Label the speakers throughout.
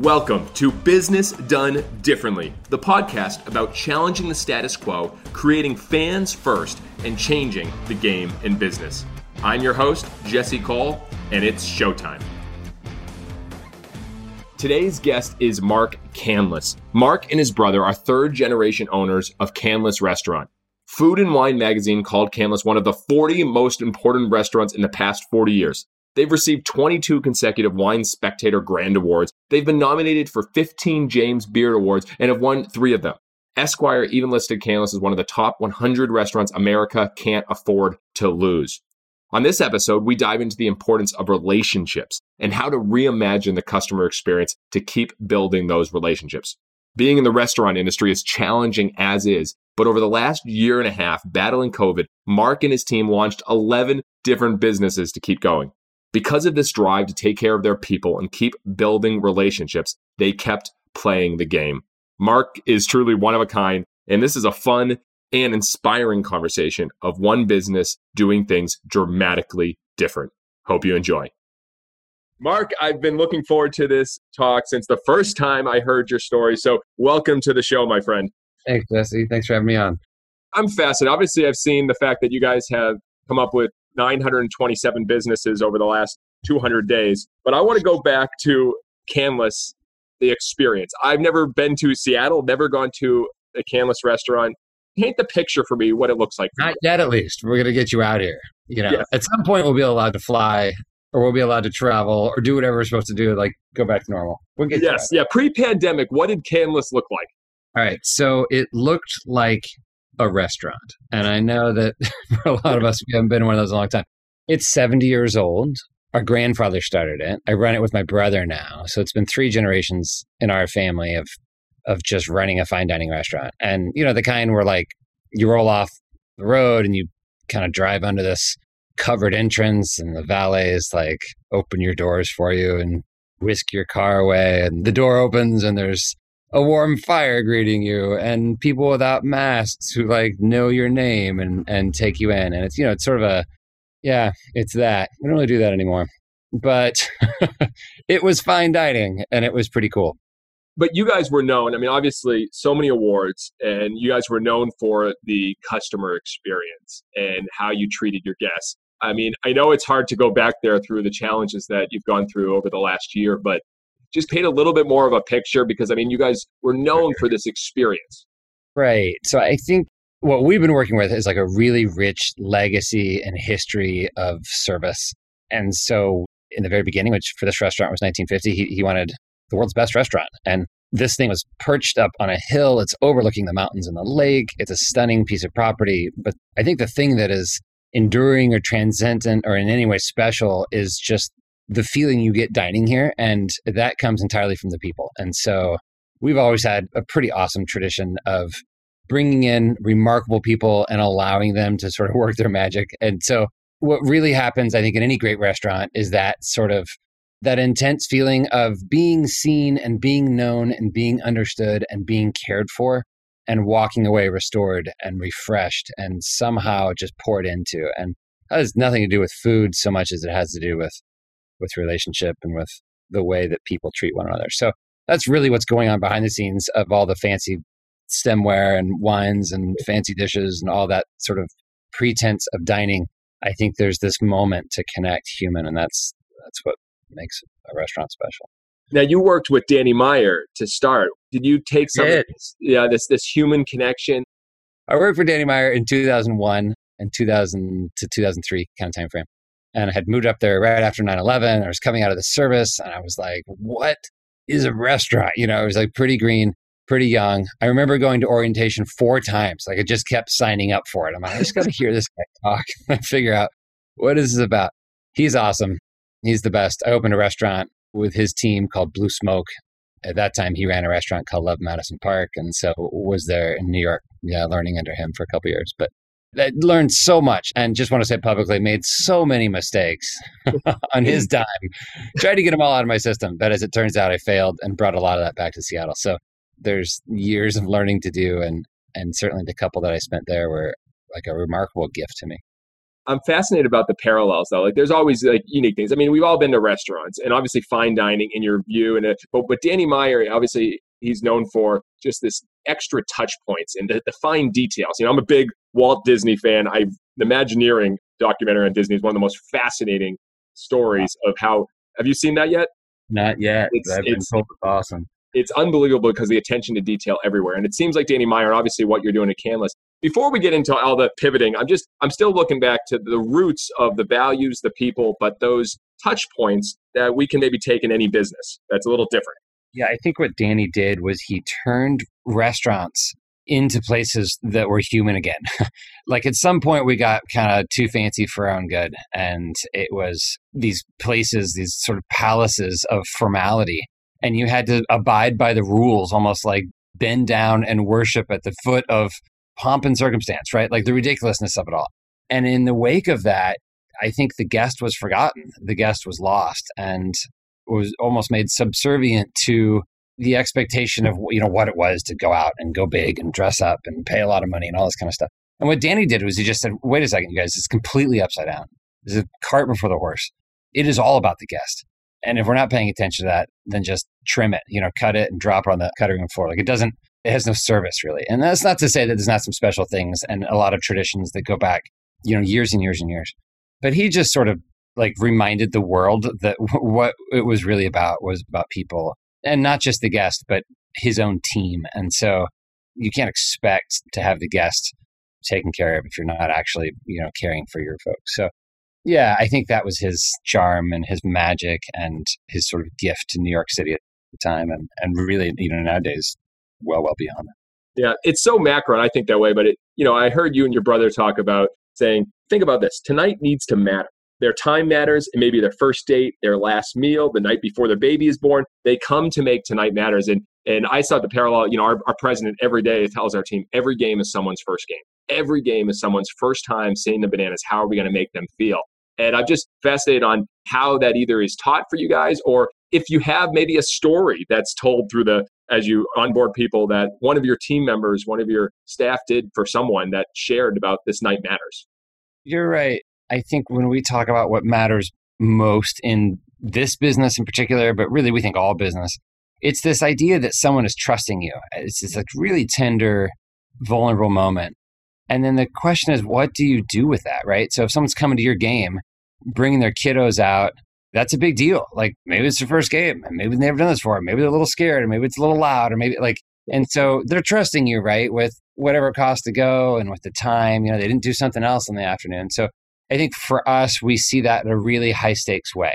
Speaker 1: Welcome to Business Done Differently, the podcast about challenging the status quo, creating fans first, and changing the game in business. I'm your host, Jesse Cole, and it's showtime. Today's guest is Mark Canlis. Mark and his brother are third generation owners of Canlis Restaurant. Food and Wine magazine called Canlis one of the 40 most important restaurants in the past 40 years. They've received 22 consecutive Wine Spectator Grand Awards. They've been nominated for 15 James Beard Awards and have won three of them. Esquire even listed Canlis as one of the top 100 restaurants America can't afford to lose. On this episode, we dive into the importance of relationships and how to reimagine the customer experience to keep building those relationships. Being in the restaurant industry is challenging as is, but over the last year and a half battling COVID, Mark and his team launched 11 different businesses to keep going. Because of this drive to take care of their people and keep building relationships, they kept playing the game. Mark is truly one of a kind, and this is a fun and inspiring conversation of one business doing things dramatically different. Hope you enjoy. Mark, I've been looking forward to this talk since the first time I heard your story. So, welcome to the show, my friend.
Speaker 2: Thanks, Jesse. Thanks for having me on.
Speaker 1: I'm fascinated. Obviously, I've seen the fact that you guys have come up with 927 businesses over the last 200 days. But I want to go back to Canlis, the experience. I've never been to Seattle, never gone to a Canlis restaurant paint the picture for me what it looks like.
Speaker 2: Not yet, at least. We're going to get you out here. You know, at some point we'll be allowed to fly, or we'll be allowed to travel, or do whatever we're supposed to do, like go back to normal. We'll
Speaker 1: get yes, yeah. Pre-pandemic, what did Canlis look like?
Speaker 2: All right, so it looked like a restaurant, and I know that for a lot of us, we haven't been in one of those in a long time. It's 70 years old. Our grandfather started it. I run it with my brother now, so it's been three generations in our family of of just running a fine dining restaurant. And, you know, the kind where like you roll off the road and you kind of drive under this covered entrance and the valets like open your doors for you and whisk your car away and the door opens and there's a warm fire greeting you and people without masks who like know your name and and take you in and it's you know it's sort of a yeah it's that we don't really do that anymore but it was fine dining and it was pretty cool
Speaker 1: but you guys were known. I mean, obviously, so many awards, and you guys were known for the customer experience and how you treated your guests. I mean, I know it's hard to go back there through the challenges that you've gone through over the last year, but just paint a little bit more of a picture because I mean, you guys were known for this experience.
Speaker 2: Right. So I think what we've been working with is like a really rich legacy and history of service. And so in the very beginning, which for this restaurant was 1950, he, he wanted the world's best restaurant. And this thing was perched up on a hill. It's overlooking the mountains and the lake. It's a stunning piece of property. But I think the thing that is enduring or transcendent or in any way special is just the feeling you get dining here. And that comes entirely from the people. And so we've always had a pretty awesome tradition of bringing in remarkable people and allowing them to sort of work their magic. And so what really happens, I think, in any great restaurant is that sort of that intense feeling of being seen and being known and being understood and being cared for and walking away restored and refreshed and somehow just poured into and that has nothing to do with food so much as it has to do with with relationship and with the way that people treat one another so that's really what's going on behind the scenes of all the fancy stemware and wines and fancy dishes and all that sort of pretense of dining i think there's this moment to connect human and that's that's what makes a restaurant special.
Speaker 1: Now you worked with Danny Meyer to start. Did you take some this, yeah this this human connection?
Speaker 2: I worked for Danny Meyer in 2001 and 2000 to 2003 kind of time frame. And I had moved up there right after 9/11. I was coming out of the service and I was like, "What is a restaurant?" You know, I was like pretty green, pretty young. I remember going to orientation four times. Like I just kept signing up for it. I'm like, I just got to hear this guy talk and figure out what is this about. He's awesome. He's the best. I opened a restaurant with his team called Blue Smoke. At that time, he ran a restaurant called Eleven Madison Park, and so was there in New York, yeah, learning under him for a couple years. But I learned so much, and just want to say publicly, made so many mistakes on his dime. Tried to get them all out of my system, but as it turns out, I failed and brought a lot of that back to Seattle. So there's years of learning to do, and and certainly the couple that I spent there were like a remarkable gift to me.
Speaker 1: I'm fascinated about the parallels though. Like there's always like unique things. I mean, we've all been to restaurants and obviously fine dining in your view and but but Danny Meyer obviously he's known for just this extra touch points and the, the fine details. You know, I'm a big Walt Disney fan. I the Imagineering documentary on Disney is one of the most fascinating stories of how have you seen that yet?
Speaker 2: Not yet. It's, I've it's, been told it's awesome.
Speaker 1: It's unbelievable because the attention to detail everywhere. And it seems like Danny Meyer, obviously what you're doing at Canlis, before we get into all the pivoting, I'm just I'm still looking back to the roots of the values, the people, but those touch points that we can maybe take in any business. That's a little different.
Speaker 2: Yeah, I think what Danny did was he turned restaurants into places that were human again. like at some point, we got kind of too fancy for our own good. And it was these places, these sort of palaces of formality. And you had to abide by the rules, almost like bend down and worship at the foot of pomp and circumstance, right? Like the ridiculousness of it all. And in the wake of that, I think the guest was forgotten. The guest was lost and was almost made subservient to the expectation of you know what it was to go out and go big and dress up and pay a lot of money and all this kind of stuff. And what Danny did was he just said, "Wait a second, you guys, it's completely upside down. There's a cart before the horse. It is all about the guest. And if we're not paying attention to that, then just trim it, you know, cut it and drop it on the cutting room floor. Like it doesn't it has no service really. And that's not to say that there's not some special things and a lot of traditions that go back, you know, years and years and years. But he just sort of like reminded the world that what it was really about was about people and not just the guest, but his own team. And so you can't expect to have the guest taken care of if you're not actually, you know, caring for your folks. So yeah, I think that was his charm and his magic and his sort of gift to New York City at the time and, and really, you know, nowadays well, well beyond.
Speaker 1: Yeah, it's so macro, and I think that way. But it, you know, I heard you and your brother talk about saying, think about this: tonight needs to matter. Their time matters. It may be their first date, their last meal, the night before their baby is born. They come to make tonight matters. And and I saw the parallel. You know, our, our president every day tells our team every game is someone's first game. Every game is someone's first time seeing the bananas. How are we going to make them feel? And I'm just fascinated on how that either is taught for you guys or if you have maybe a story that's told through the as you onboard people that one of your team members, one of your staff did for someone that shared about this night matters.
Speaker 2: You're right. I think when we talk about what matters most in this business in particular, but really we think all business, it's this idea that someone is trusting you. It's this like really tender, vulnerable moment. And then the question is, what do you do with that, right? So if someone's coming to your game, bringing their kiddos out, that's a big deal. Like maybe it's their first game, and maybe they've never done this before. Maybe they're a little scared, or maybe it's a little loud, or maybe like, and so they're trusting you, right, with whatever it costs to go and with the time. You know, they didn't do something else in the afternoon. So I think for us, we see that in a really high stakes way,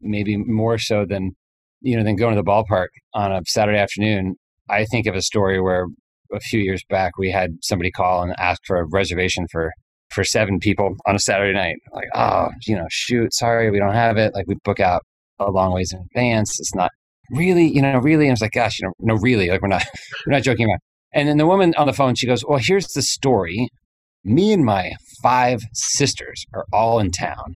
Speaker 2: maybe more so than you know than going to the ballpark on a Saturday afternoon. I think of a story where a few years back we had somebody call and ask for a reservation for for seven people on a Saturday night. Like, oh, you know, shoot, sorry, we don't have it. Like, we book out a long ways in advance. It's not really, you know, really. And I was like, gosh, you know, no, really, like we're not, we're not joking about. And then the woman on the phone, she goes, well, here's the story. Me and my five sisters are all in town,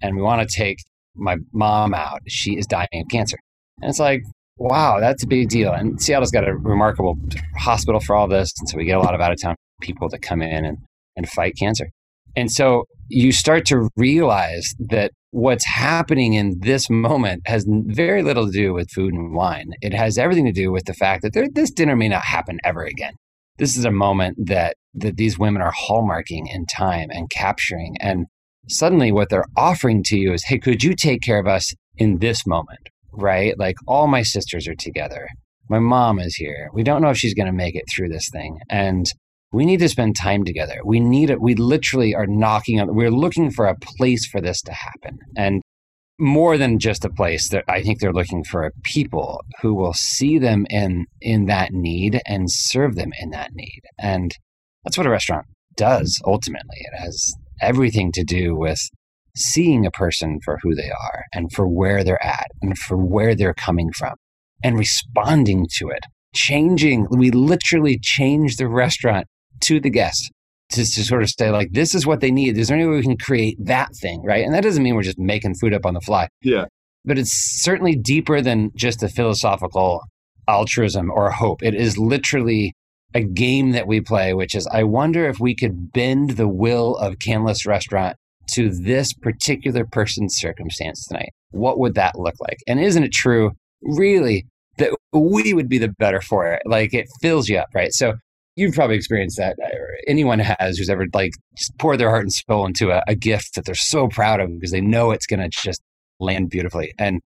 Speaker 2: and we want to take my mom out. She is dying of cancer. And it's like, wow, that's a big deal. And Seattle's got a remarkable hospital for all this. And so we get a lot of out of town people that come in and and fight cancer. And so you start to realize that what's happening in this moment has very little to do with food and wine. It has everything to do with the fact that there, this dinner may not happen ever again. This is a moment that that these women are hallmarking in time and capturing. And suddenly, what they're offering to you is, "Hey, could you take care of us in this moment?" Right? Like all my sisters are together. My mom is here. We don't know if she's going to make it through this thing, and we need to spend time together. We need it. We literally are knocking on, we're looking for a place for this to happen. And more than just a place that I think they're looking for a people who will see them in in that need and serve them in that need. And that's what a restaurant does ultimately. It has everything to do with seeing a person for who they are and for where they're at and for where they're coming from and responding to it. Changing, we literally change the restaurant to the guest to, to sort of say like this is what they need is there any way we can create that thing right and that doesn't mean we're just making food up on the fly
Speaker 1: yeah
Speaker 2: but it's certainly deeper than just a philosophical altruism or hope it is literally a game that we play, which is I wonder if we could bend the will of Canlis Restaurant to this particular person's circumstance tonight. What would that look like? And isn't it true, really, that we would be the better for it? Like it fills you up, right? So you've probably experienced that. Uh, anyone has who's ever like poured their heart and soul into a, a gift that they're so proud of because they know it's going to just land beautifully. And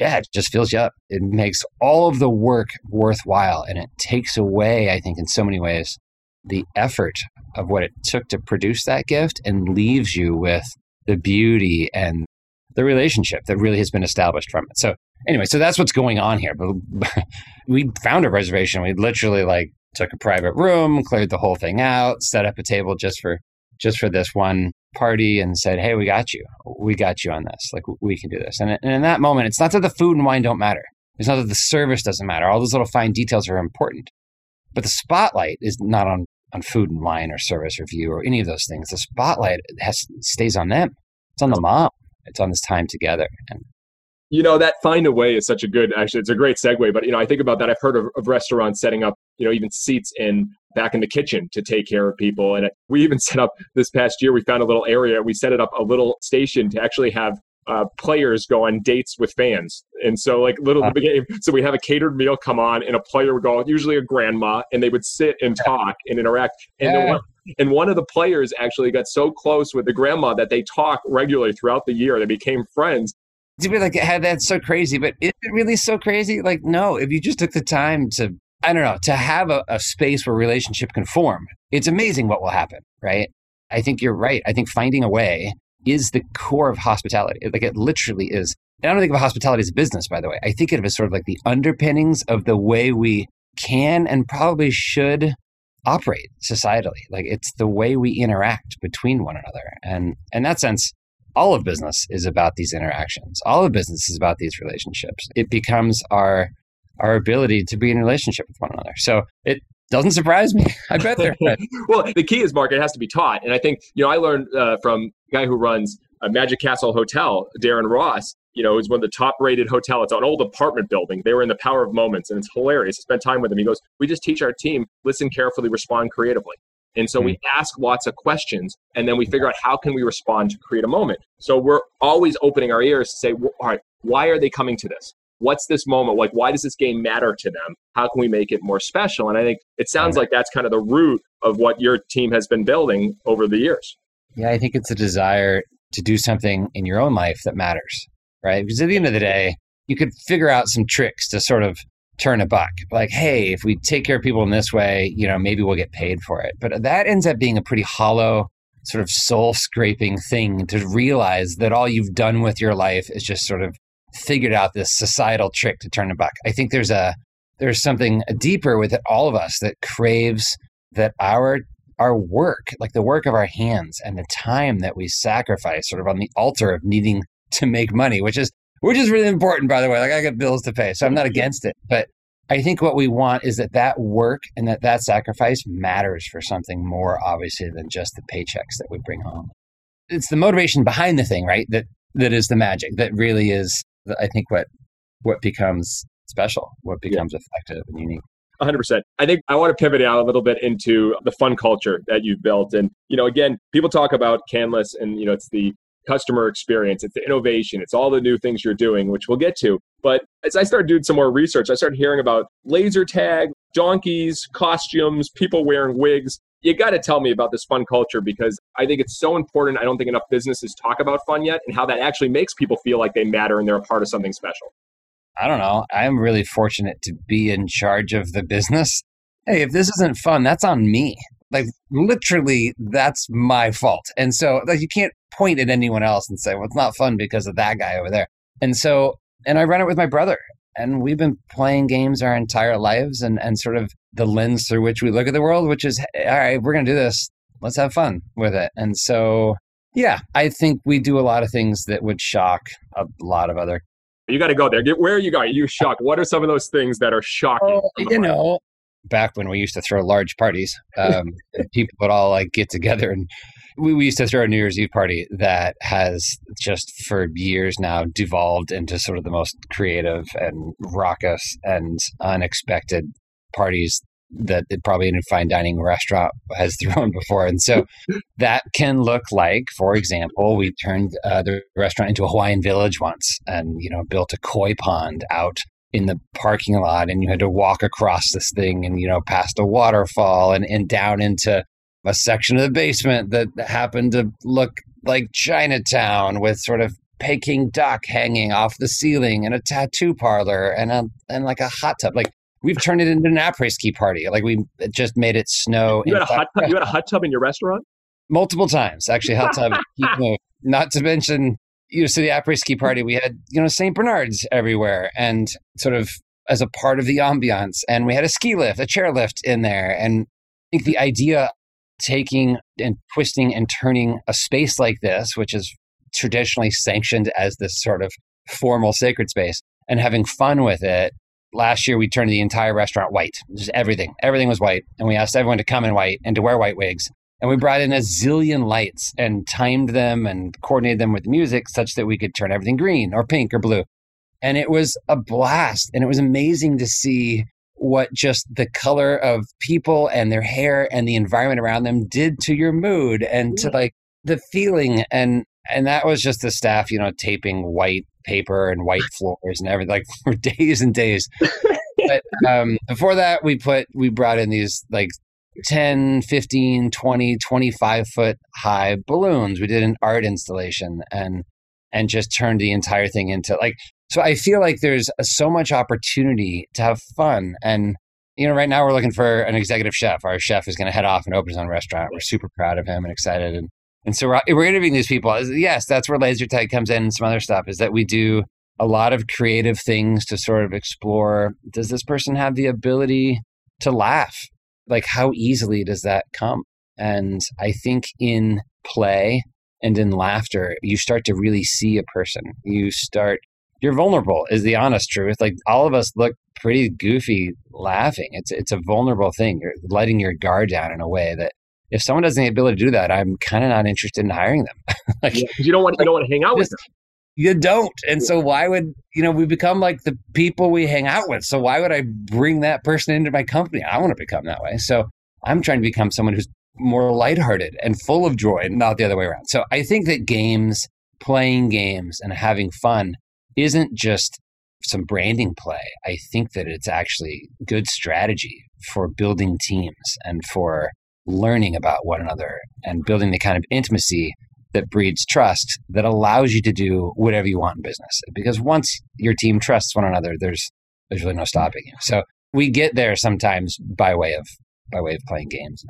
Speaker 2: yeah, it just fills you up. It makes all of the work worthwhile and it takes away, I think, in so many ways, the effort of what it took to produce that gift and leaves you with the beauty and the relationship that really has been established from it. So anyway, so that's what's going on here. But we found a reservation. We literally like took a private room, cleared the whole thing out, set up a table just for just for this one party and said, "Hey, we got you. We got you on this. Like we can do this." And, and in that moment, it's not that the food and wine don't matter. It's not that the service doesn't matter. All those little fine details are important. But the spotlight is not on on food and wine or service review or any of those things. The spotlight has stays on them. It's on the mom. It's on this time together. And
Speaker 1: you know that find a way is such a good actually it's a great segue but you know i think about that i've heard of, of, restaurants setting up you know even seats in back in the kitchen to take care of people and we even set up this past year we found a little area we set it up a little station to actually have uh, players go on dates with fans. And so, like, little the game. So we have a catered meal come on, and a player would go, usually a grandma, and they would sit and talk and interact. And yeah. one, and one of the players actually got so close with the grandma that they talk regularly throughout the year. They became friends.
Speaker 2: To be like, that's so crazy, but is it really so crazy? Like, no, if you just took the time to, I don't know, to have a, a space where relationship can form, it's amazing what will happen, right? I think you're right. I think finding a way is the core of hospitality. Like it literally is. And I don't think of hospitality as a business, by the way. I think of it as sort of like the underpinnings of the way we can and probably should operate societally. Like it's the way we interact between one another. And in that sense, all of business is about these interactions. All of business is about these relationships. It becomes our our ability to be in relationship with one another. So it doesn't surprise me. I bet they're
Speaker 1: well, the key is, Mark, it has to be taught. And I think, you know, I learned uh, from a guy who runs a Magic Castle Hotel, Darren Ross, you know, is one of the top rated hotel. It's an old apartment building. They were in the power of moments and it's hilarious. I spent time with him. He goes, We just teach our team, listen carefully, respond creatively. And so mm-hmm. we hmm. ask lots of questions and then we figure out how can we respond to create a moment. So we're always opening our ears to say, well, all right, why are they coming to this? what's this moment like why does this game matter to them how can we make it more special and i think it sounds like that's kind of the root of what your team has been building over the years
Speaker 2: yeah i think it's a desire to do something in your own life that matters right because at the end of the day you could figure out some tricks to sort of turn a buck like hey if we take care of people in this way you know maybe we'll get paid for it but that ends up being a pretty hollow sort of soul scraping thing to realize that all you've done with your life is just sort of figured out this societal trick to turn a buck. I think there's a there's something deeper with it, all of us that craves that our our work, like the work of our hands and the time that we sacrifice sort of on the altar of needing to make money, which is which is really important by the way. Like I got bills to pay, so I'm not against it, but I think what we want is that that work and that that sacrifice matters for something more obviously than just the paychecks that we bring home. It's the motivation behind the thing, right? That that is the magic. That really is I think what what becomes special, what becomes yeah. effective and unique.
Speaker 1: 100%. I think I want to pivot out a little bit into the fun culture that you've built. And, you know, again, people talk about Canlis and, you know, it's the customer experience, it's the innovation, it's all the new things you're doing, which we'll get to. But as I started doing some more research, I started hearing about laser tag, donkeys, costumes, people wearing wigs you got to tell me about this fun culture because I think it's so important. I don't think enough businesses talk about fun yet and how that actually makes people feel like they matter and they're a part of something special.
Speaker 2: I don't know. I'm really fortunate to be in charge of the business. Hey, if this isn't fun, that's on me. Like literally, that's my fault. And so like you can't point at anyone else and say, "Well, it's not fun because of that guy over there." And so, and I run it with my brother, and we've been playing games our entire lives, and and sort of the lens through which we look at the world, which is, all right, we're going to do this. Let's have fun with it. And so, yeah, I think we do a lot of things that would shock a lot of other.
Speaker 1: You got to go there. Get where you go. You shocked. What are some of those things that are shocking? Oh,
Speaker 2: you know, back when we used to throw large parties, um, people would all like get together and we, we used to throw a New Year's Eve party that has just for years now devolved into sort of the most creative and raucous and unexpected parties that it probably in a fine dining restaurant has thrown before. And so that can look like, for example, we turned uh, the restaurant into a Hawaiian village once and, you know, built a koi pond out in the parking lot and you had to walk across this thing and, you know, past a waterfall and, and down into a section of the basement that happened to look like Chinatown with sort of Peking duck hanging off the ceiling and a tattoo parlor and a and like a hot tub. Like we've turned it into an après ski party. Like we just made it snow.
Speaker 1: You had a hot tub, you had a hot tub in your restaurant
Speaker 2: multiple times. Actually, hot tub. not to mention, you know, so the après ski party we had you know Saint Bernards everywhere and sort of as a part of the ambiance. And we had a ski lift, a chair lift in there, and I think the idea taking and twisting and turning a space like this, which is traditionally sanctioned as this sort of formal sacred space, and having fun with it last year we turned the entire restaurant white just everything. Everything was white and we asked everyone to come in white and to wear white wigs and we brought in a zillion lights and timed them and coordinated them with music such that we could turn everything green or pink or blue. And it was a blast and it was amazing to see what just the color of people and their hair and the environment around them did to your mood and to like the feeling and and that was just the staff you know taping white paper and white floors and everything like for days and days. but um, before that, we put we brought in these like 10, 15, 20, 25 foot high balloons. We did an art installation and and just turned the entire thing into like so I feel like there's uh, so much opportunity to have fun and you know right now we're looking for an executive chef. Our chef is going to head off and open his own restaurant. We're super proud of him and excited and and so we're, uh, we're interviewing these people. Yes, that's where Laser Tag comes in and some other stuff is that we do a lot of creative things to sort of explore does this person have the ability to laugh? Like, how easily does that come? And I think in play and in laughter, you start to really see a person. You start, you're vulnerable, is the honest truth. Like, all of us look pretty goofy laughing. It's, it's a vulnerable thing. You're letting your guard down in a way that if someone doesn't have the ability to do that, I'm kind of not interested in hiring them.
Speaker 1: like, yeah, you don't want you don't want to hang out with them.
Speaker 2: You don't, and so why would you know we become like the people we hang out with? So why would I bring that person into my company? I want to become that way. So I'm trying to become someone who's more lighthearted and full of joy, not the other way around. So I think that games, playing games, and having fun isn't just some branding play. I think that it's actually good strategy for building teams and for learning about one another and building the kind of intimacy that breeds trust that allows you to do whatever you want in business. Because once your team trusts one another, there's there's really no stopping you. So we get there sometimes by way of by way of playing games.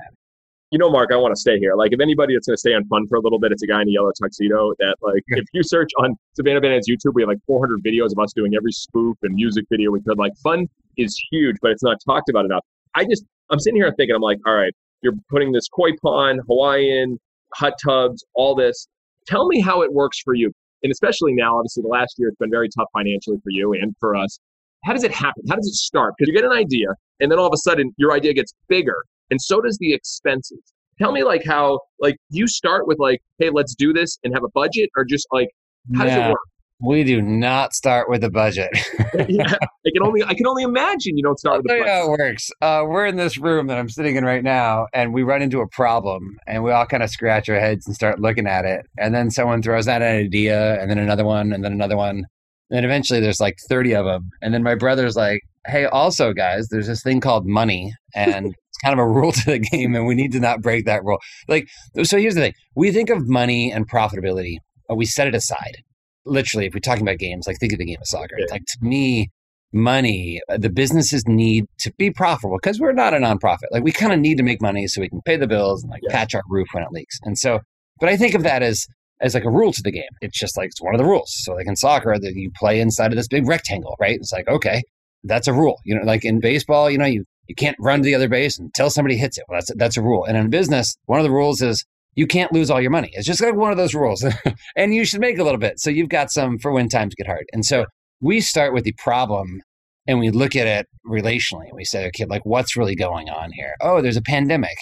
Speaker 1: You know, Mark, I want to stay here. Like, if anybody that's going to stay on fun for a little bit, it's a guy in a yellow tuxedo. That, like, if you search on Savannah Bananas YouTube, we have like 400 videos of us doing every spoof and music video we could. Like, fun is huge, but it's not talked about enough. I just, I'm sitting here thinking, I'm like, all right, you're putting this koi pond, Hawaiian, hot tubs, all this. Tell me how it works for you. And especially now, obviously, the last year it's been very tough financially for you and for us. How does it happen? How does it start? Because you get an idea, and then all of a sudden, your idea gets bigger, and so does the expenses. Tell me, like, how, like, you start with, like, hey, let's do this and have a budget, or just, like, how does it work?
Speaker 2: We do not start with a budget.
Speaker 1: yeah, I can only I can only imagine you don't start I'll with a budget.
Speaker 2: how it works. Uh, we're in this room that I'm sitting in right now, and we run into a problem, and we all kind of scratch our heads and start looking at it, and then someone throws out an idea, and then another one, and then another one, and then eventually there's like 30 of them, and then my brother's like, "Hey, also guys, there's this thing called money, and kind of a rule to the game, and we need to not break that rule." Like, so here's the thing: we think of money and profitability, we set it aside literally, if we're talking about games, like think of the game of soccer. Yeah. Like to me, money, uh, the businesses need to be profitable because we're not a nonprofit. Like we kind of need to make money so we can pay the bills and like yeah. patch our roof when it leaks. And so, but I think of that as as like a rule to the game. It's just like it's one of the rules. So like in soccer, that you play inside of this big rectangle, right? It's like okay, that's a rule. You know, like in baseball, you know, you you can't run to the other base until somebody hits it. Well, that's that's a rule. And in business, one of the rules is you can't lose all your money. It's just like one of those rules. and you should make a little bit. So you've got some for when times get hard. And so we start with the problem and we look at it relationally. We say, okay, like what's really going on here? Oh, there's a pandemic.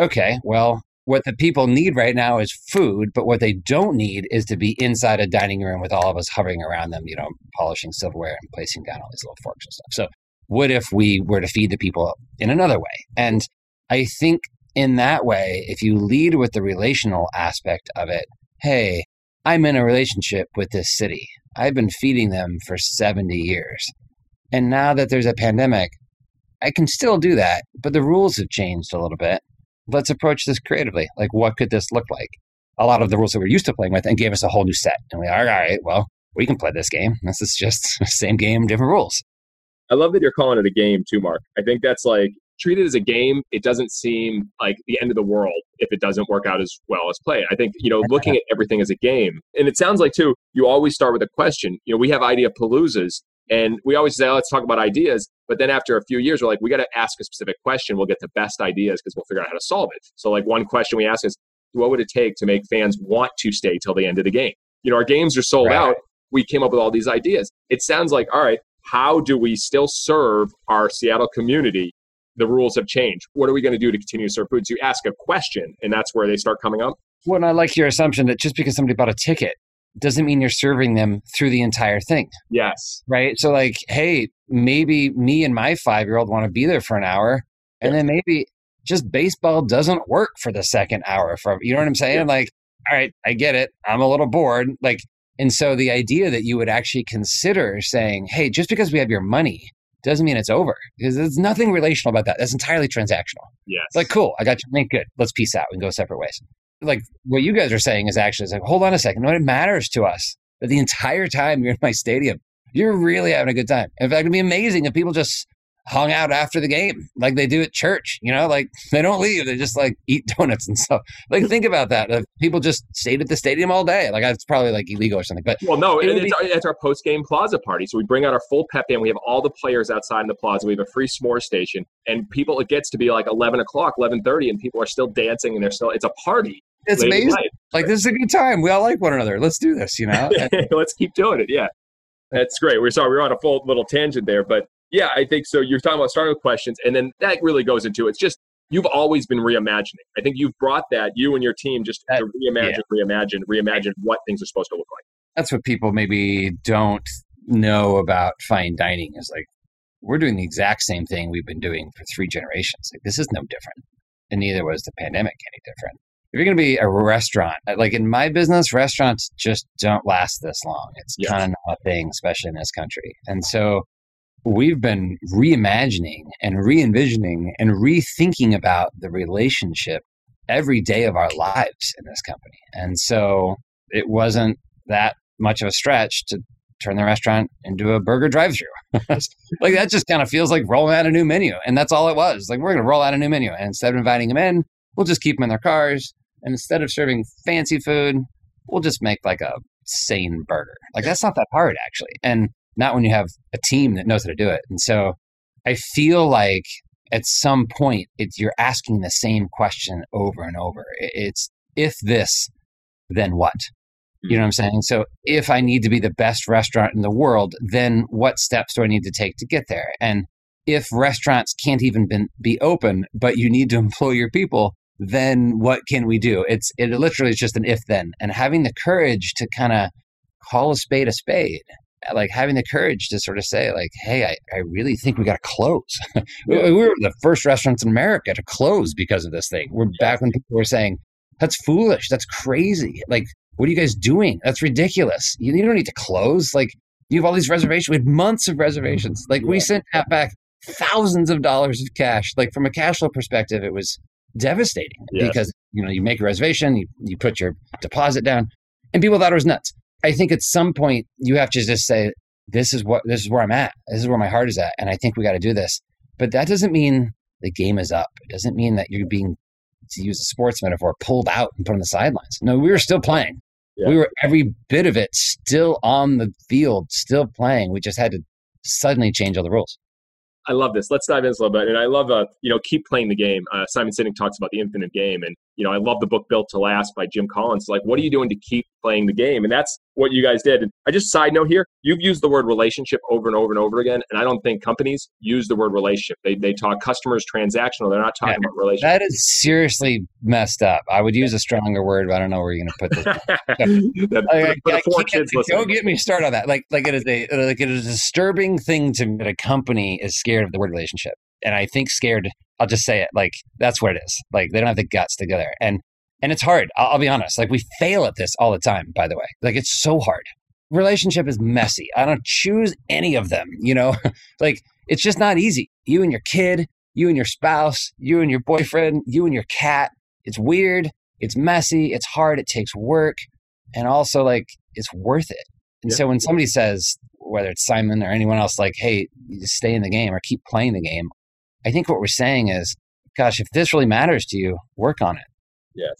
Speaker 2: Okay, well, what the people need right now is food, but what they don't need is to be inside a dining room with all of us hovering around them, you know, polishing silverware and placing down all these little forks and stuff. So What if we were to feed the people in another way? And I think in that way, if you lead with the relational aspect of it, hey, I'm in a relationship with this city. I've been feeding them for 70 years. And now that there's a pandemic, I can still do that, but the rules have changed a little bit. Let's approach this creatively. Like, what could this look like? A lot of the rules that we're used to playing with and gave us a whole new set. And we are, all right, well, we can play this game. This is just same game, different rules.
Speaker 1: I love that you're calling it a game too, Mark. I think that's like treat it as a game. It doesn't seem like the end of the world if it doesn't work out as well as play. I think, you know, looking at everything as a game. And it sounds like too, you always start with a question. You know, we have idea paloozas and we always say, oh, let's talk about ideas. But then after a few years, we're like, we got to ask a specific question. We'll get the best ideas because we'll figure out how to solve it. So, like, one question we ask is, what would it take to make fans want to stay till the end of the game? You know, our games are sold right. out. We came up with all these ideas. It sounds like, all right, how do we still serve our Seattle community? The rules have changed. What are we going to do to continue to serve food? So you ask a question, and that's where they start coming up.
Speaker 2: Well, and I like your assumption that just because somebody bought a ticket doesn't mean you're serving them through the entire thing.
Speaker 1: Yes.
Speaker 2: Right. So, like, hey, maybe me and my five year old want to be there for an hour, and then maybe just baseball doesn't work for the second hour. From you know what I'm saying? Yeah. Like, all right, I get it. I'm a little bored. Like, and so the idea that you would actually consider saying, hey, just because we have your money doesn't mean it's over because there's nothing relational about that. That's entirely transactional.
Speaker 1: Yes.
Speaker 2: It's like, cool, I got your money. Good. Let's peace out and go separate ways like what you guys are saying is actually like, hold on a second. What it matters to us that the entire time you're in my stadium, you're really having a good time. In fact, it'd be amazing if people just hung out after the game like they do at church. You know, like they don't leave; they just like eat donuts and stuff. Like think about that. If people just stayed at the stadium all day, like it's probably like illegal or something. But
Speaker 1: well, no, it it's, be- our, it's our post game plaza party. So we bring out our full pep band. We have all the players outside in the plaza. We have a free s'more station, and people. It gets to be like eleven o'clock, eleven thirty, and people are still dancing and they're still. It's a party.
Speaker 2: It's amazing. Like this is a good time. We all like one another. Let's do this. You know.
Speaker 1: Let's keep doing it. Yeah, that's great. We're sorry we are on a full little tangent there, but yeah, I think so. You're talking about starting with questions, and then that really goes into it's just you've always been reimagining. I think you've brought that you and your team just that, to reimagine, yeah. reimagine, reimagine what things are supposed to look like.
Speaker 2: That's what people maybe don't know about fine dining is like we're doing the exact same thing we've been doing for three generations. Like this is no different, and neither was the pandemic any different if you're going to be a restaurant, uh, like in my business, restaurants just don't last this long. It's yes. kind of not a thing, especially in this country. And so we've been reimagining and re envisioning and rethinking about the relationship every day of our lives in this company. And so it wasn't that much of a stretch to turn the restaurant into a burger drive through. like that just kind of feels like rolling out a new menu. And that's all it was. Like we're going to roll out a new menu. And instead of inviting them in, we'll just keep them in their cars. And instead of serving fancy food, we'll just make like a sane burger. Like that's not that hard actually. And not when you have a team that knows how to do it. And so I feel like at some point it's you're asking the same question over and over. It's if this, then what? You know hmm. what I'm saying? So if I need to be the best restaurant in the world, then what steps do I need to take to get there? And if restaurants can't even be open, but you need to employ your people, then what can we do? It's it literally is just an if then, and having the courage to kind of call a spade a spade, like having the courage to sort of say like, hey, I, I really think we got to close. we were the first restaurants in America to close because of this thing. We're back when people were saying that's foolish, that's crazy, like. What are you guys doing? That's ridiculous. You, you don't need to close. Like you have all these reservations. We had months of reservations. Like yeah. we sent back thousands of dollars of cash. Like from a cash flow perspective, it was devastating yes. because you know you make a reservation, you, you put your deposit down, and people thought it was nuts. I think at some point you have to just say, "This is what this is where I'm at. This is where my heart is at, and I think we got to do this." But that doesn't mean the game is up. It doesn't mean that you're being, to use a sports metaphor, pulled out and put on the sidelines. No, we were still playing. Yeah. We were every bit of it still on the field, still playing. We just had to suddenly change all the rules.
Speaker 1: I love this. Let's dive in a little bit. And I love, uh, you know, keep playing the game. Uh, Simon Sinek talks about the infinite game. And you know, I love the book Built to Last by Jim Collins. Like, what are you doing to keep playing the game? And that's what you guys did. And I just side note here, you've used the word relationship over and over and over again. And I don't think companies use the word relationship. They, they talk customers transactional. They're not talking yeah, about relationship.
Speaker 2: That is seriously messed up. I would use a stronger word, but I don't know where you're going to put this. don't get me started on that. Like, like it is a like it is a disturbing thing to me that a company is scared of the word relationship. And I think scared I'll just say it. Like that's where it is. Like they don't have the guts to go there. And and it's hard. I'll, I'll be honest. Like we fail at this all the time. By the way, like it's so hard. Relationship is messy. I don't choose any of them. You know, like it's just not easy. You and your kid, you and your spouse, you and your boyfriend, you and your cat. It's weird. It's messy. It's hard. It takes work, and also like it's worth it. And so when somebody says, whether it's Simon or anyone else, like, hey, stay in the game or keep playing the game, I think what we're saying is, gosh, if this really matters to you, work on it.
Speaker 1: Yes.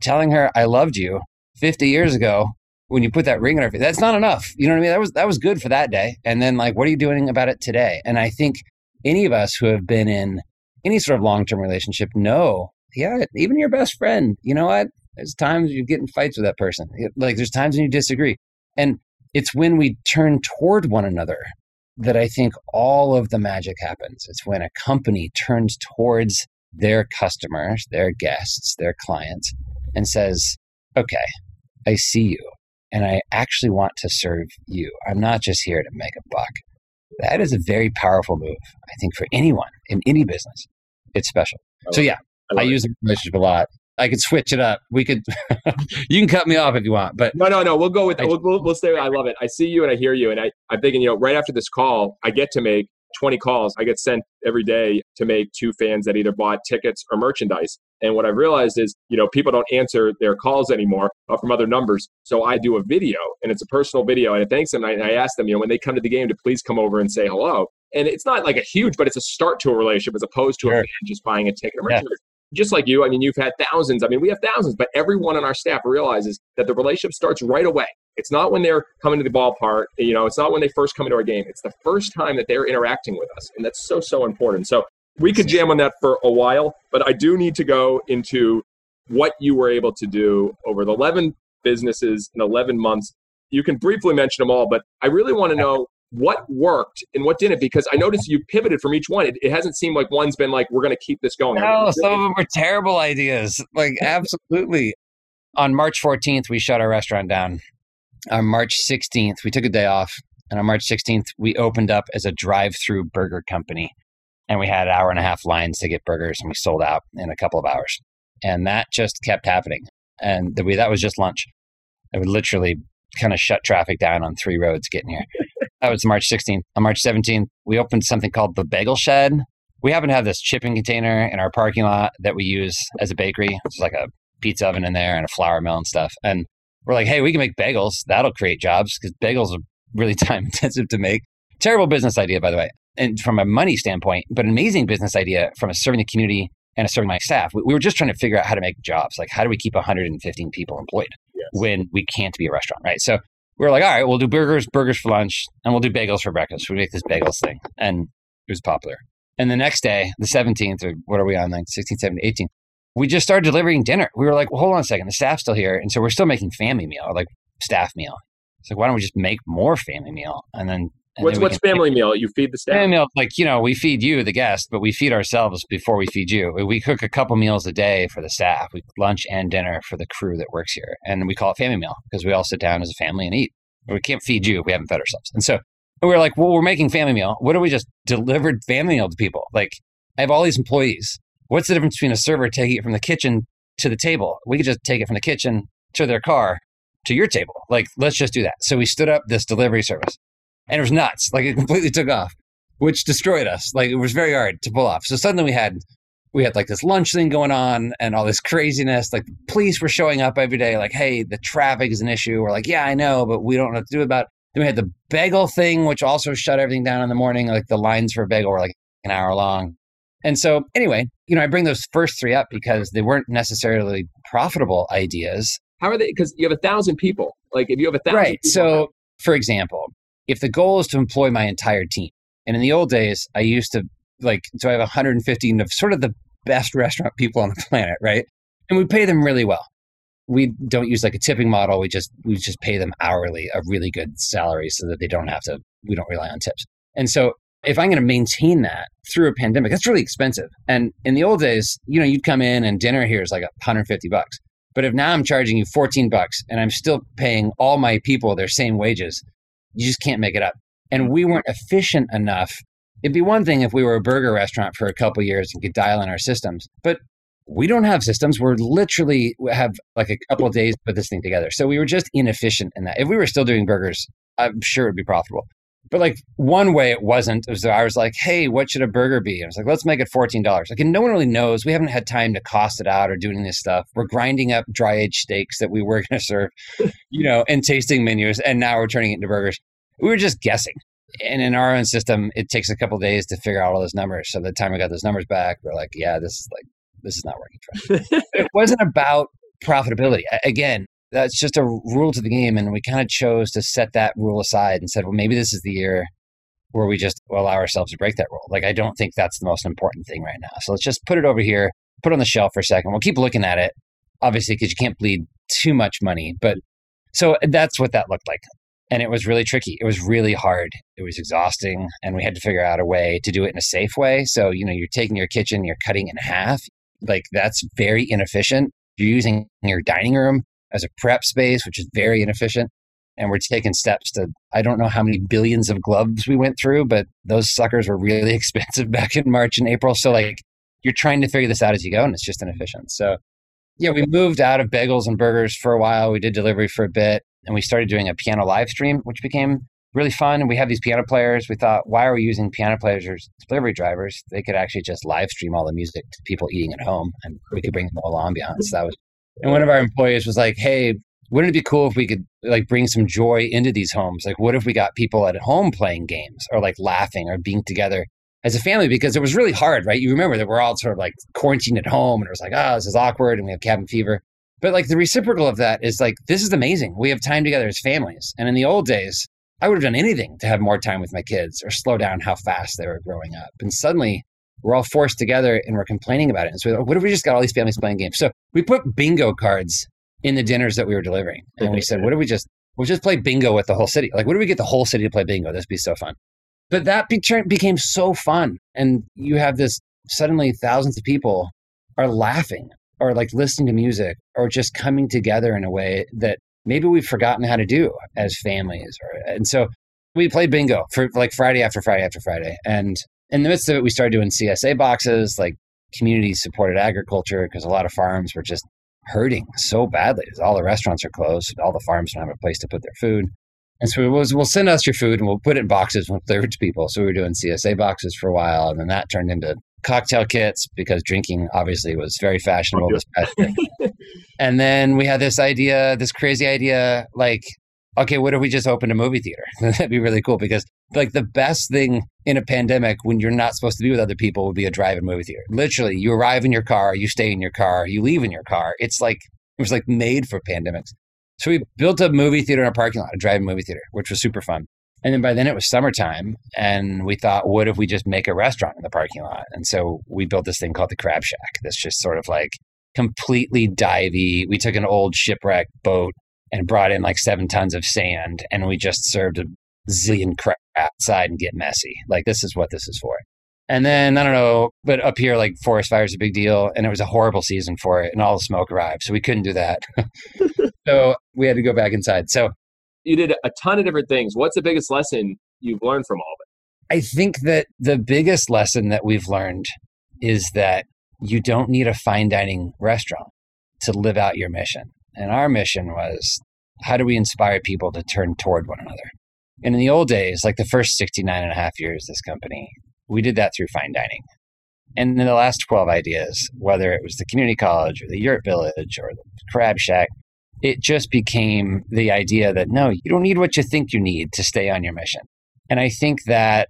Speaker 2: Telling her I loved you 50 years ago when you put that ring on her face, that's not enough. You know what I mean? That was that was good for that day. And then like, what are you doing about it today? And I think any of us who have been in any sort of long term relationship know, yeah, even your best friend, you know what? There's times you get in fights with that person. Like there's times when you disagree. And it's when we turn toward one another that I think all of the magic happens. It's when a company turns towards their customers, their guests, their clients, and says, okay, I see you and I actually want to serve you. I'm not just here to make a buck. That is a very powerful move, I think, for anyone in any business. It's special. So, yeah, I, I use the relationship a lot. I could switch it up. We could. you can cut me off if you want, but
Speaker 1: no, no, no. We'll go with that. We'll, we'll, we'll stay. I love it. I see you and I hear you, and I, I'm thinking, you know, right after this call, I get to make 20 calls. I get sent every day to make two fans that either bought tickets or merchandise. And what I've realized is, you know, people don't answer their calls anymore uh, from other numbers. So I do a video, and it's a personal video, and it thanks them. And I, ask them, you know, when they come to the game, to please come over and say hello. And it's not like a huge, but it's a start to a relationship as opposed to sure. a fan just buying a ticket or. Yeah just like you, I mean, you've had thousands. I mean, we have thousands, but everyone on our staff realizes that the relationship starts right away. It's not when they're coming to the ballpark, you know, it's not when they first come into our game. It's the first time that they're interacting with us. And that's so, so important. So we could jam on that for a while, but I do need to go into what you were able to do over the 11 businesses in 11 months. You can briefly mention them all, but I really want to know what worked and what didn't because I noticed you pivoted from each one. It, it hasn't seemed like one's been like, we're going to keep this going.
Speaker 2: No, some of them were terrible ideas. Like, absolutely. on March 14th, we shut our restaurant down. On March 16th, we took a day off. And on March 16th, we opened up as a drive through burger company. And we had an hour and a half lines to get burgers, and we sold out in a couple of hours. And that just kept happening. And the, that was just lunch. It would literally kind of shut traffic down on three roads getting here. That was March 16th. On March 17th, we opened something called the Bagel Shed. We happen to have this chipping container in our parking lot that we use as a bakery. It's like a pizza oven in there and a flour mill and stuff. And we're like, hey, we can make bagels. That'll create jobs because bagels are really time intensive to make. Terrible business idea, by the way. And from a money standpoint, but amazing business idea from a serving the community and a serving my staff. We, we were just trying to figure out how to make jobs. Like, how do we keep 115 people employed yes. when we can't be a restaurant, right? So we were like, all right, we'll do burgers, burgers for lunch, and we'll do bagels for breakfast. We make this bagels thing. And it was popular. And the next day, the 17th, or what are we on, like 16th, 17th, 18th, we just started delivering dinner. We were like, well, hold on a second. The staff's still here. And so we're still making family meal, like staff meal. It's like, why don't we just make more family meal? And then and
Speaker 1: what's what's family meal? You feed the staff.
Speaker 2: Family meal, like you know, we feed you, the guest, but we feed ourselves before we feed you. We cook a couple meals a day for the staff. We lunch and dinner for the crew that works here, and we call it family meal because we all sit down as a family and eat. We can't feed you if we haven't fed ourselves. And so we are like, well, we're making family meal. What if we just delivered family meal to people? Like, I have all these employees. What's the difference between a server taking it from the kitchen to the table? We could just take it from the kitchen to their car to your table. Like, let's just do that. So we stood up this delivery service and it was nuts. Like, it completely took off, which destroyed us. Like, it was very hard to pull off. So suddenly we had we had like this lunch thing going on and all this craziness. Like police were showing up every day, like, hey, the traffic is an issue. We're like, yeah, I know, but we don't know what to do about it. Then we had the bagel thing, which also shut everything down in the morning. Like the lines for bagel were like an hour long. And so, anyway, you know, I bring those first three up because they weren't necessarily profitable ideas.
Speaker 1: How are they? Because you have a thousand people. Like if you have a thousand.
Speaker 2: Right. so, for example, if the goal is to employ my entire team, and in the old days, I used to like, so I have 115 of sort of the best restaurant people on the planet, right? And we pay them really well. We don't use like a tipping model. We just we just pay them hourly a really good salary so that they don't have to we don't rely on tips. And so if I'm going to maintain that through a pandemic, that's really expensive. And in the old days, you know, you'd come in and dinner here is like 150 bucks. But if now I'm charging you 14 bucks and I'm still paying all my people their same wages, you just can't make it up. And mm. we weren't efficient enough. It'd be one thing if we were a burger restaurant for a couple years and could dial in our systems, but we don't have systems. We're literally we have like a couple of days to put this thing together. So we were just inefficient in that. If we were still doing burgers, I'm sure it'd be profitable. But like one way it wasn't was I was like, hey, what should a burger be? I was like, let's make it $14. Like, and no one really knows. We haven't had time to cost it out or doing this stuff. We're grinding up dry aged steaks that we were going to serve, you know, and tasting menus. And now we're turning it into burgers. We were just guessing. And in our own system, it takes a couple days to figure out all those numbers. So the time we got those numbers back, we're like, yeah, this is like, this is not working. it wasn't about profitability. Again, that's just a rule to the game. And we kind of chose to set that rule aside and said, well, maybe this is the year where we just allow ourselves to break that rule. Like, I don't think that's the most important thing right now. So let's just put it over here, put it on the shelf for a second. We'll keep looking at it, obviously, because you can't bleed too much money. But so that's what that looked like. And it was really tricky. It was really hard. It was exhausting. And we had to figure out a way to do it in a safe way. So, you know, you're taking your kitchen, you're cutting in half. Like, that's very inefficient. You're using your dining room as a prep space, which is very inefficient. And we're taking steps to, I don't know how many billions of gloves we went through, but those suckers were really expensive back in March and April. So, like, you're trying to figure this out as you go, and it's just inefficient. So, yeah, we moved out of bagels and burgers for a while. We did delivery for a bit, and we started doing a piano live stream, which became really fun. And we have these piano players. We thought, why are we using piano players as delivery drivers? They could actually just live stream all the music to people eating at home, and we could bring the whole ambiance. That was and one of our employees was like, "Hey, wouldn't it be cool if we could like bring some joy into these homes? Like, what if we got people at home playing games or like laughing or being together as a family? Because it was really hard, right? You remember that we're all sort of like quarantined at home, and it was like, oh, this is awkward, and we have cabin fever. But like the reciprocal of that is like, this is amazing. We have time together as families. And in the old days, I would have done anything to have more time with my kids or slow down how fast they were growing up. And suddenly we're all forced together and we're complaining about it. And so, what if we just got all these families playing games? So we put bingo cards in the dinners that we were delivering, and we said, what if we just we'll just play bingo with the whole city? Like, what if we get the whole city to play bingo? This would be so fun. But that became so fun, and you have this suddenly thousands of people are laughing or like listening to music or just coming together in a way that maybe we've forgotten how to do as families. Or, and so we played bingo for like Friday after Friday after Friday, and in the midst of it, we started doing CSA boxes, like community supported agriculture, because a lot of farms were just hurting so badly. All the restaurants are closed, all the farms don't have a place to put their food. And so it was, we'll send us your food and we'll put it in boxes and we'll deliver it to people. So we were doing CSA boxes for a while, and then that turned into cocktail kits because drinking obviously was very fashionable this past year. and then we had this idea, this crazy idea, like okay, what if we just opened a movie theater? That'd be really cool because like the best thing in a pandemic when you're not supposed to be with other people would be a drive-in movie theater. Literally, you arrive in your car, you stay in your car, you leave in your car. It's like it was like made for pandemics. So we built a movie theater in a parking lot, a drive-in movie theater, which was super fun. And then by then it was summertime, and we thought, what if we just make a restaurant in the parking lot? And so we built this thing called the Crab Shack. That's just sort of like completely divey. We took an old shipwreck boat and brought in like seven tons of sand and we just served a zillion crap outside and get messy. Like this is what this is for. And then I don't know, but up here like forest fire is a big deal, and it was a horrible season for it, and all the smoke arrived, so we couldn't do that. so we had to go back inside. So
Speaker 1: you did a ton of different things. What's the biggest lesson you've learned from all of
Speaker 2: it? I think that the biggest lesson that we've learned is that you don't need a fine dining restaurant to live out your mission. And our mission was how do we inspire people to turn toward one another? And in the old days, like the first 69 and a half years, this company, we did that through fine dining. And in the last 12 ideas, whether it was the community college or the yurt village or the crab shack, it just became the idea that no, you don't need what you think you need to stay on your mission. And I think that,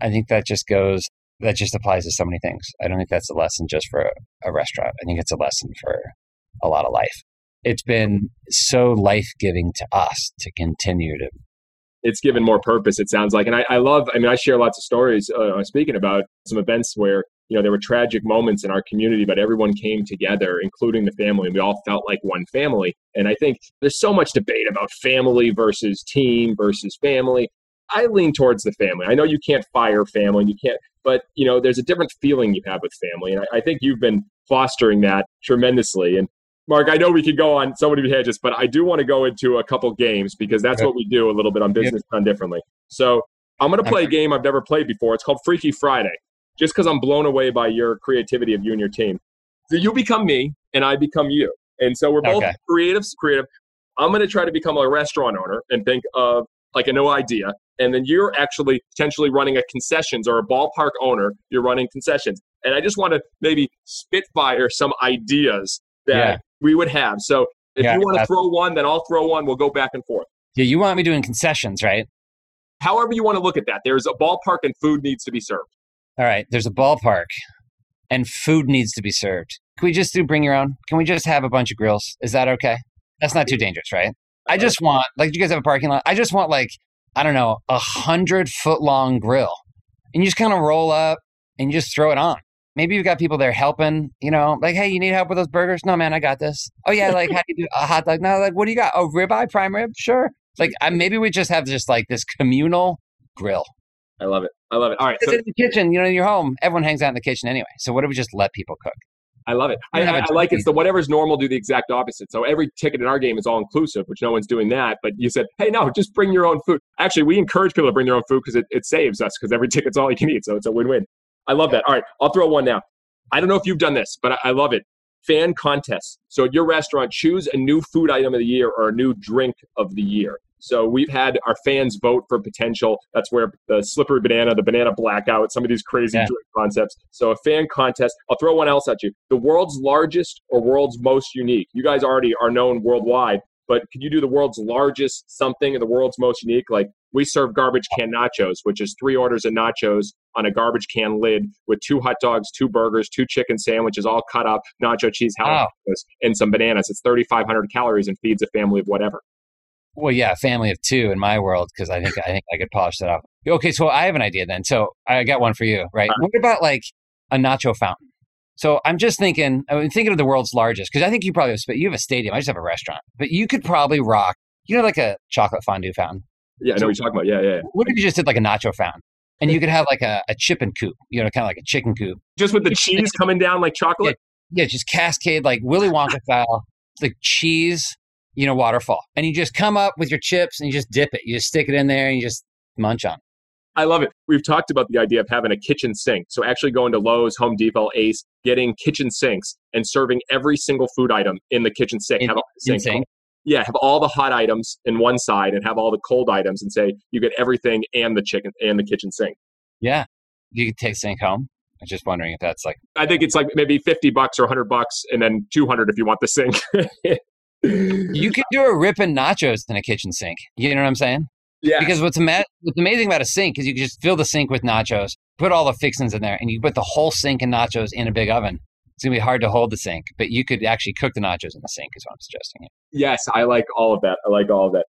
Speaker 2: I think that just goes, that just applies to so many things. I don't think that's a lesson just for a, a restaurant. I think it's a lesson for a lot of life it's been so life giving to us to continue to.
Speaker 1: It's given more purpose, it sounds like. And I, I love, I mean, I share lots of stories uh, speaking about some events where you know, there were tragic moments in our community, but everyone came together, including the family, and we all felt like one family. And I think there's so much debate about family versus team versus family. I lean towards the family. I know you can't fire family, you can't, but you know, there's a different feeling you have with family, and I, I think you've been fostering that tremendously. And Mark, I know we could go on so many tangents, but I do want to go into a couple games because that's what we do a little bit on business done differently. So I'm going to play a game I've never played before. It's called Freaky Friday. Just because I'm blown away by your creativity of you and your team. So you become me, and I become you, and so we're both okay. creatives. Creative. I'm going to try to become a restaurant owner and think of like a new idea, and then you're actually potentially running a concessions or a ballpark owner. You're running concessions, and I just want to maybe spitfire some ideas that yeah we would have. So if yeah, you want to throw one, then I'll throw one. We'll go back and forth.
Speaker 2: Yeah, you want me doing concessions, right?
Speaker 1: However, you want to look at that. There's a ballpark and food needs to be served.
Speaker 2: All right, there's a ballpark and food needs to be served. Can we just do bring your own? Can we just have a bunch of grills? Is that okay? That's not too dangerous, right? I just want, like, you guys have a parking lot? I just want, like, I don't know, a hundred foot long grill. And you just kind of roll up and you just throw it on maybe you've got people there helping, you know, like, hey, you need help with those burgers? No, man, I got this. Oh, yeah, like, how do you do a hot dog? No, like, what do you got? Oh, ribeye, prime rib? Sure. Like, I, maybe we just have just like this communal grill.
Speaker 1: I love it. I love it. All right.
Speaker 2: So, in the kitchen, you know, in your home, everyone hangs out in the kitchen anyway. So what if we just let people cook?
Speaker 1: I love it. I, I, I like it. So whatever's normal, do the exact opposite. So every ticket in our game is all inclusive, which no one's doing that. But you said, hey, no, just bring your own food. Actually, we encourage people to bring their own food because it, it saves us because every ticket's all you can eat. So it's a win-win. I love that. All right, I'll throw one now. I don't know if you've done this, but I, I love it. Fan contests. So at your restaurant, choose a new food item of the year or a new drink of the year. So we've had our fans vote for potential. That's where the slippery banana, the banana blackout, some of these crazy yeah. drink concepts. So a fan contest. I'll throw one else at you. The world's largest or world's most unique. You guys already are known worldwide, but could you do the world's largest something and the world's most unique? Like we serve garbage can nachos, which is three orders of nachos on a garbage can lid with two hot dogs, two burgers, two chicken sandwiches, all cut up, nacho cheese, jalapenos, and some bananas. It's 3,500 calories and feeds a family of whatever.
Speaker 2: Well, yeah, family of two in my world because I think I think I could polish that up. Okay, so I have an idea then. So I got one for you, right? What about like a nacho fountain? So I'm just thinking, I mean, thinking of the world's largest because I think you probably have, you have a stadium. I just have a restaurant, but you could probably rock, you know, like a chocolate fondue fountain.
Speaker 1: Yeah, I know what you're talking about. Yeah, yeah.
Speaker 2: What if you just did like a nacho fountain? And you could have like a, a chicken coop, you know, kind of like a chicken coop.
Speaker 1: Just with the cheese coming down like chocolate?
Speaker 2: Yeah, yeah, just cascade like Willy Wonka style, like cheese, you know, waterfall. And you just come up with your chips and you just dip it. You just stick it in there and you just munch on.
Speaker 1: I love it. We've talked about the idea of having a kitchen sink. So actually going to Lowe's, Home Depot, Ace, getting kitchen sinks and serving every single food item in the kitchen sink. In, have a sink. Yeah, have all the hot items in one side and have all the cold items and say you get everything and the chicken and the kitchen sink.
Speaker 2: Yeah. You could take sink home. I'm just wondering if that's like
Speaker 1: I think it's like maybe 50 bucks or 100 bucks and then 200 if you want the sink.
Speaker 2: you could do a ripping nachos in a kitchen sink. You know what I'm saying?
Speaker 1: Yeah.
Speaker 2: Because what's, ama- what's amazing about a sink is you can just fill the sink with nachos, put all the fixings in there, and you put the whole sink and nachos in a big oven it's gonna be hard to hold the sink, but you could actually cook the nachos in the sink. Is what I'm suggesting.
Speaker 1: Yes, I like all of that. I like all of that.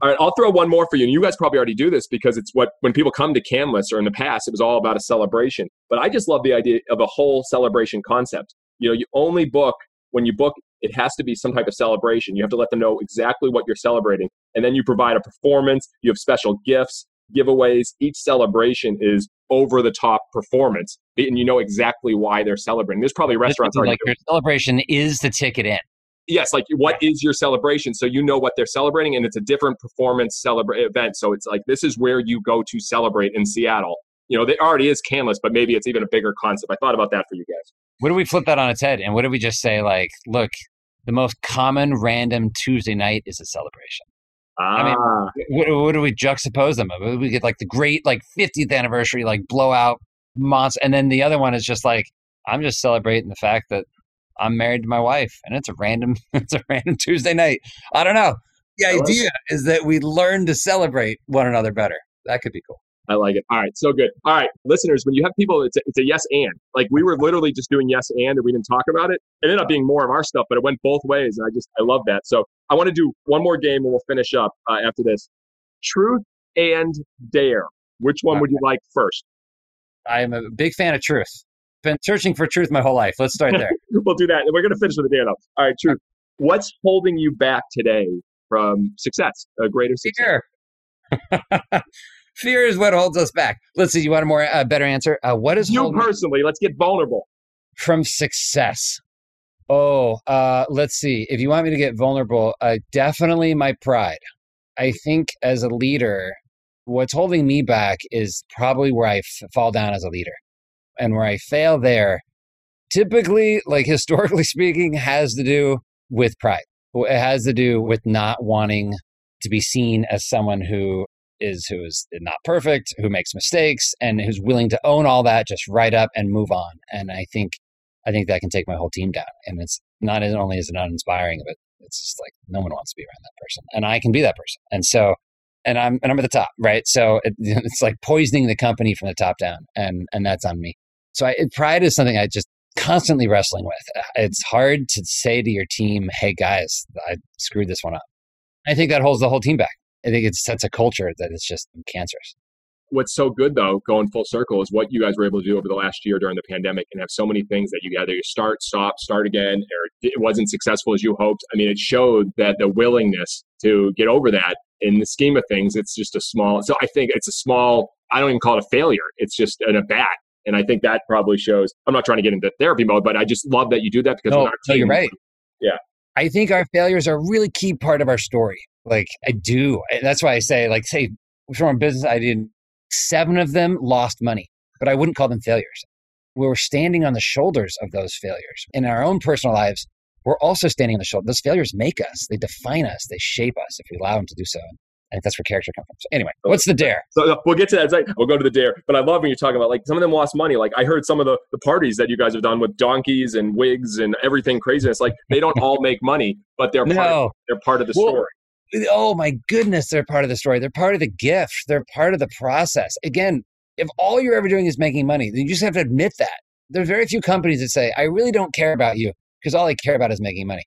Speaker 1: All right, I'll throw one more for you. And you guys probably already do this because it's what when people come to Canlis or in the past, it was all about a celebration. But I just love the idea of a whole celebration concept. You know, you only book when you book, it has to be some type of celebration. You have to let them know exactly what you're celebrating. And then you provide a performance, you have special gifts, giveaways. Each celebration is over the top performance, and you know exactly why they're celebrating. There's probably restaurants
Speaker 2: like your celebration is the ticket in.
Speaker 1: Yes, like what is your celebration? So you know what they're celebrating, and it's a different performance celebrate event. So it's like this is where you go to celebrate in Seattle. You know, it already is Canlis, but maybe it's even a bigger concept. I thought about that for you guys.
Speaker 2: What do we flip that on its head? And what do we just say, like, look, the most common random Tuesday night is a celebration?
Speaker 1: Ah. I mean, ah.
Speaker 2: what, what, do we juxtapose them? We get like the great like 50th anniversary like blowout monster, and then the other one is just like I'm just celebrating the fact that I'm married to my wife, and it's a random it's a random Tuesday night. I don't know. The idea is that we learn to celebrate one another better. That could be cool.
Speaker 1: I like it. All right, so good. All right, listeners, when you have people, it's a, it's a yes and. Like we were literally just doing yes and, and we didn't talk about it. It ended up being more of our stuff, but it went both ways, and I just I love that. So I want to do one more game, and we'll finish up uh, after this. Truth and dare. Which one would you like first?
Speaker 2: I am a big fan of truth, been searching for truth my whole life. Let's start there.
Speaker 1: we'll do that. And we're going to finish with the dare, though. All right, truth. What's holding you back today from success, a greater success?
Speaker 2: Fear. Fear is what holds us back. Let's see. You want a more uh, better answer? Uh, what is
Speaker 1: you personally? Let's get vulnerable
Speaker 2: from success. Oh, uh, let's see. If you want me to get vulnerable, uh, definitely my pride. I think as a leader, what's holding me back is probably where I f- fall down as a leader. And where I fail there, typically, like historically speaking, has to do with pride. It has to do with not wanting to be seen as someone who is who is not perfect, who makes mistakes, and who's willing to own all that, just write up and move on. And I think I think that can take my whole team down. And it's not only is it not inspiring, but it's just like no one wants to be around that person, and I can be that person. And so, and I'm and I'm at the top, right? So it, it's like poisoning the company from the top down, and and that's on me. So I, pride is something I just constantly wrestling with. Uh, it's hard to say to your team, "Hey guys, I screwed this one up." I think that holds the whole team back. I think it sets a culture that is just cancerous
Speaker 1: what's so good though, going full circle, is what you guys were able to do over the last year during the pandemic and have so many things that you either you start, stop, start again, or it wasn't successful as you hoped. I mean, it showed that the willingness to get over that in the scheme of things, it's just a small, so I think it's a small, I don't even call it a failure. It's just an a bat. And I think that probably shows, I'm not trying to get into therapy mode, but I just love that you do that because
Speaker 2: no, no you're right.
Speaker 1: Yeah.
Speaker 2: I think our failures are a really key part of our story. Like I do. That's why I say, like, say, from a business I did Seven of them lost money, but I wouldn't call them failures. We were standing on the shoulders of those failures. In our own personal lives, we're also standing on the shoulder. Those failures make us, they define us, they shape us if we allow them to do so. I think that's where character comes from. So anyway, what's the dare?
Speaker 1: So we'll get to that. We'll go to the dare. But I love when you're talking about like some of them lost money. Like I heard some of the, the parties that you guys have done with donkeys and wigs and everything craziness. Like they don't all make money, but they're
Speaker 2: no.
Speaker 1: part of, they're part of the well, story
Speaker 2: oh my goodness, they're part of the story. They're part of the gift. They're part of the process. Again, if all you're ever doing is making money, then you just have to admit that. There are very few companies that say, I really don't care about you because all I care about is making money.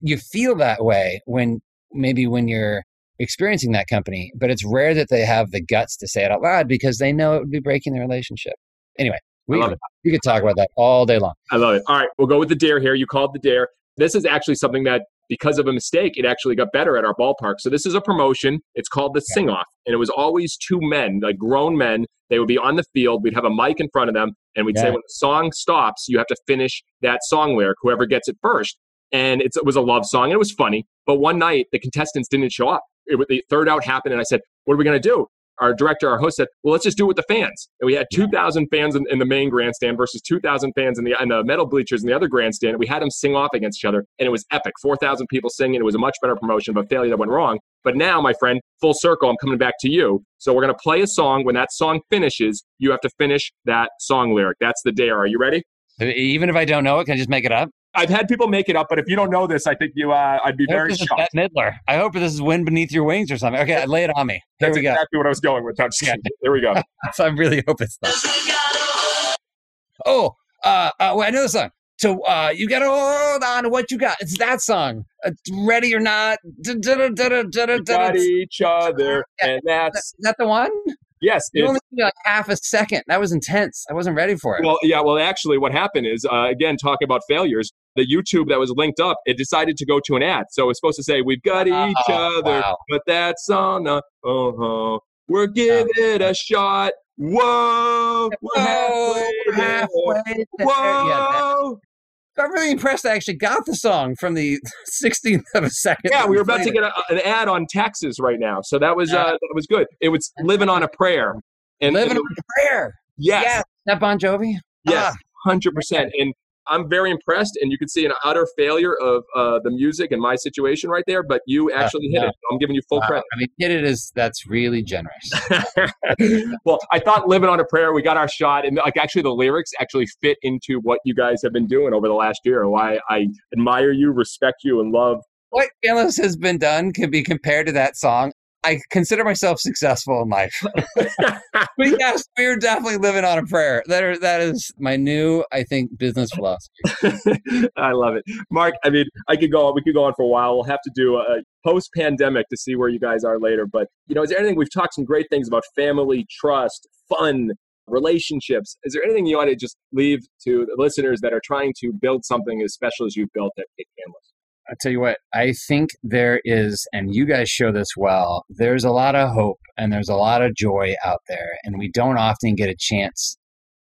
Speaker 2: You feel that way when maybe when you're experiencing that company, but it's rare that they have the guts to say it out loud because they know it would be breaking the relationship. Anyway, we, we could talk about that all day long.
Speaker 1: I love it. All right, we'll go with the dare here. You called the dare. This is actually something that because of a mistake, it actually got better at our ballpark. So this is a promotion. It's called the Sing Off, and it was always two men, like grown men. They would be on the field. We'd have a mic in front of them, and we'd yeah. say, when the song stops, you have to finish that song lyric. Whoever gets it first. And it was a love song. And it was funny. But one night, the contestants didn't show up. It, the third out happened, and I said, "What are we going to do?" Our director, our host said, "Well, let's just do it with the fans." And we had 2,000 fans in, in, the main grandstand versus 2,000 fans in the, in the metal bleachers in the other grandstand. We had them sing off against each other, and it was epic. 4,000 people singing. It was a much better promotion of a failure that went wrong. But now, my friend, full circle, I'm coming back to you. So we're going to play a song. When that song finishes, you have to finish that song lyric. That's the dare. Are you ready?
Speaker 2: Even if I don't know it, can I just make it up?
Speaker 1: I've had people make it up, but if you don't know this, I think you, uh, I'd be very shocked.
Speaker 2: Midler. I hope this is "Wind Beneath Your Wings" or something. Okay, lay it on me. Here
Speaker 1: That's
Speaker 2: we
Speaker 1: go. Exactly what I was going with. Touch. Here we go.
Speaker 2: so I really hope it's not. Oh, uh, uh, well, I know the song. So uh, you got to hold on to what you got. It's that song. It's ready or not.
Speaker 1: Got each other, and that's
Speaker 2: is that the one.
Speaker 1: Yes,
Speaker 2: you only like half a second. That was intense. I wasn't ready for it.
Speaker 1: Well, yeah. Well, actually, what happened is, uh, again, talking about failures, the YouTube that was linked up, it decided to go to an ad. So it's supposed to say, "We've got each oh, other," wow. but that's on a uh huh. We're giving it a shot. Whoa,
Speaker 2: we're halfway, we're halfway Whoa. I'm really impressed. I actually got the song from the 16th of a second.
Speaker 1: Yeah, we were about to get a, an ad on taxes right now, so that was uh, that was good. It was living on a prayer.
Speaker 2: And living and, on a prayer.
Speaker 1: Yes. yes.
Speaker 2: That Bon Jovi.
Speaker 1: Yes, ah. hundred percent. And I'm very impressed, and you can see an utter failure of uh, the music and my situation right there. But you actually hit it. I'm giving you full wow. credit.
Speaker 2: I mean, hit it is that's really generous.
Speaker 1: well, I thought "Living on a Prayer" we got our shot, and like actually the lyrics actually fit into what you guys have been doing over the last year. Why I admire you, respect you, and love
Speaker 2: what Canlis has been done can be compared to that song. I consider myself successful in life. but yes, we're definitely living on a prayer. That are, that is my new, I think, business philosophy.
Speaker 1: I love it, Mark. I mean, I could go on. We could go on for a while. We'll have to do a post pandemic to see where you guys are later. But you know, is there anything we've talked some great things about family, trust, fun, relationships. Is there anything you want to just leave to the listeners that are trying to build something as special as you've built at Canlis?
Speaker 2: I'll tell you what, I think there is, and you guys show this well, there's a lot of hope and there's a lot of joy out there. And we don't often get a chance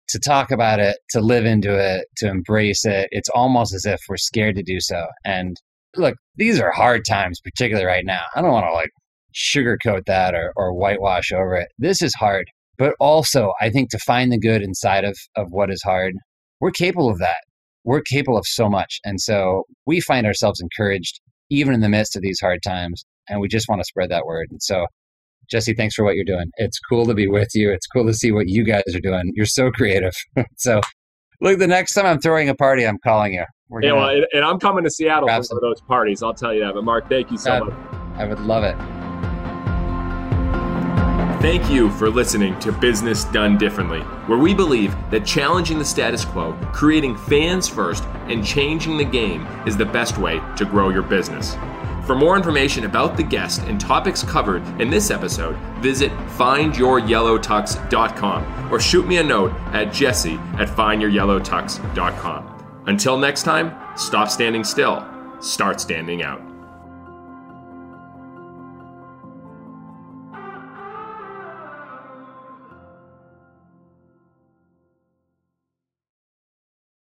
Speaker 2: to talk about it, to live into it, to embrace it. It's almost as if we're scared to do so. And look, these are hard times, particularly right now. I don't want to like sugarcoat that or, or whitewash over it. This is hard. But also, I think to find the good inside of, of what is hard, we're capable of that. We're capable of so much. And so we find ourselves encouraged even in the midst of these hard times. And we just want to spread that word. And so, Jesse, thanks for what you're doing. It's cool to be with you. It's cool to see what you guys are doing. You're so creative. so, look, the next time I'm throwing a party, I'm calling you.
Speaker 1: Yeah, well, and I'm coming to Seattle for some. those parties. I'll tell you that. But Mark, thank you so much.
Speaker 2: I would love it.
Speaker 1: Thank you for listening to Business Done Differently, where we believe that challenging the status quo, creating fans first, and changing the game is the best way to grow your business. For more information about the guest and topics covered in this episode, visit findyouryellowtux.com or shoot me a note at jesse at findyouryellowtux.com. Until next time, stop standing still, start standing out.